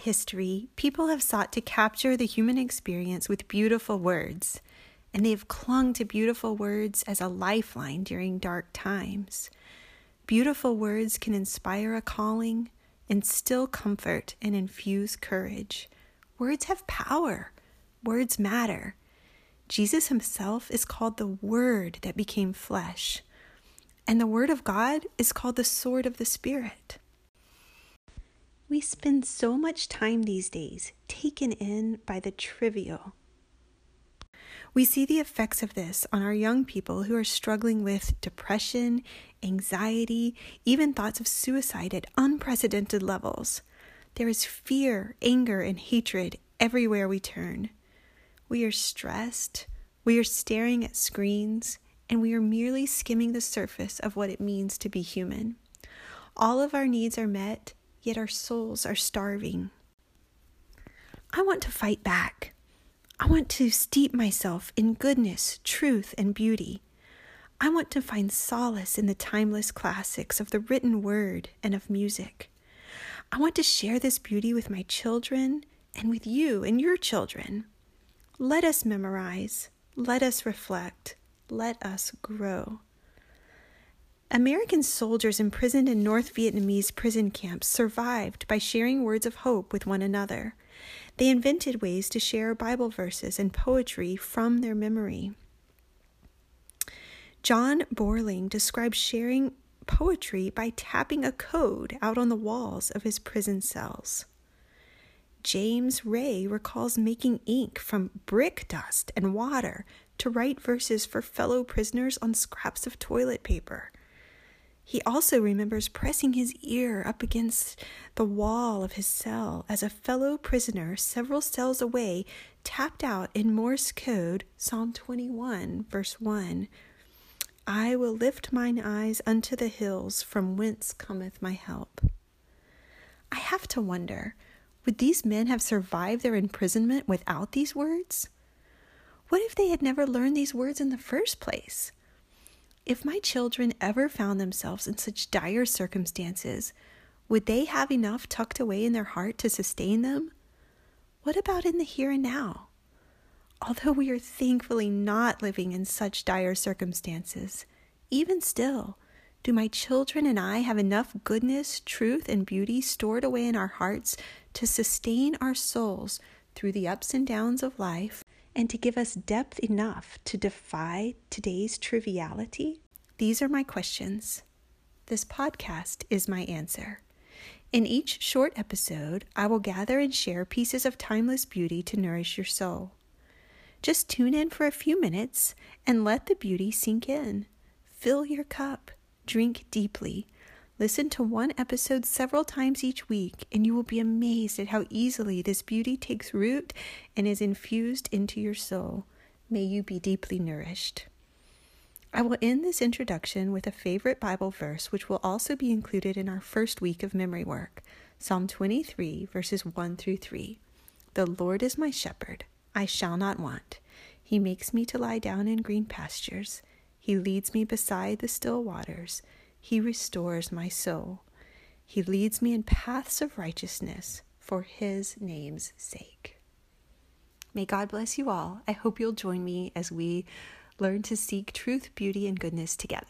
history, people have sought to capture the human experience with beautiful words, and they have clung to beautiful words as a lifeline during dark times. Beautiful words can inspire a calling, instill comfort, and infuse courage. Words have power, words matter. Jesus himself is called the Word that became flesh, and the Word of God is called the sword of the Spirit. We spend so much time these days taken in by the trivial. We see the effects of this on our young people who are struggling with depression, anxiety, even thoughts of suicide at unprecedented levels. There is fear, anger, and hatred everywhere we turn. We are stressed, we are staring at screens, and we are merely skimming the surface of what it means to be human. All of our needs are met, yet our souls are starving. I want to fight back. I want to steep myself in goodness, truth, and beauty. I want to find solace in the timeless classics of the written word and of music. I want to share this beauty with my children and with you and your children. Let us memorize. Let us reflect. Let us grow. American soldiers imprisoned in North Vietnamese prison camps survived by sharing words of hope with one another. They invented ways to share Bible verses and poetry from their memory. John Borling describes sharing poetry by tapping a code out on the walls of his prison cells. James Ray recalls making ink from brick dust and water to write verses for fellow prisoners on scraps of toilet paper. He also remembers pressing his ear up against the wall of his cell as a fellow prisoner several cells away tapped out in Morse code Psalm 21, verse 1 I will lift mine eyes unto the hills from whence cometh my help. I have to wonder would these men have survived their imprisonment without these words? What if they had never learned these words in the first place? If my children ever found themselves in such dire circumstances, would they have enough tucked away in their heart to sustain them? What about in the here and now? Although we are thankfully not living in such dire circumstances, even still, do my children and I have enough goodness, truth, and beauty stored away in our hearts to sustain our souls through the ups and downs of life and to give us depth enough to defy today's triviality? These are my questions. This podcast is my answer. In each short episode, I will gather and share pieces of timeless beauty to nourish your soul. Just tune in for a few minutes and let the beauty sink in. Fill your cup, drink deeply, Listen to one episode several times each week, and you will be amazed at how easily this beauty takes root and is infused into your soul. May you be deeply nourished. I will end this introduction with a favorite Bible verse, which will also be included in our first week of memory work Psalm 23, verses 1 through 3. The Lord is my shepherd, I shall not want. He makes me to lie down in green pastures, He leads me beside the still waters. He restores my soul. He leads me in paths of righteousness for his name's sake. May God bless you all. I hope you'll join me as we learn to seek truth, beauty, and goodness together.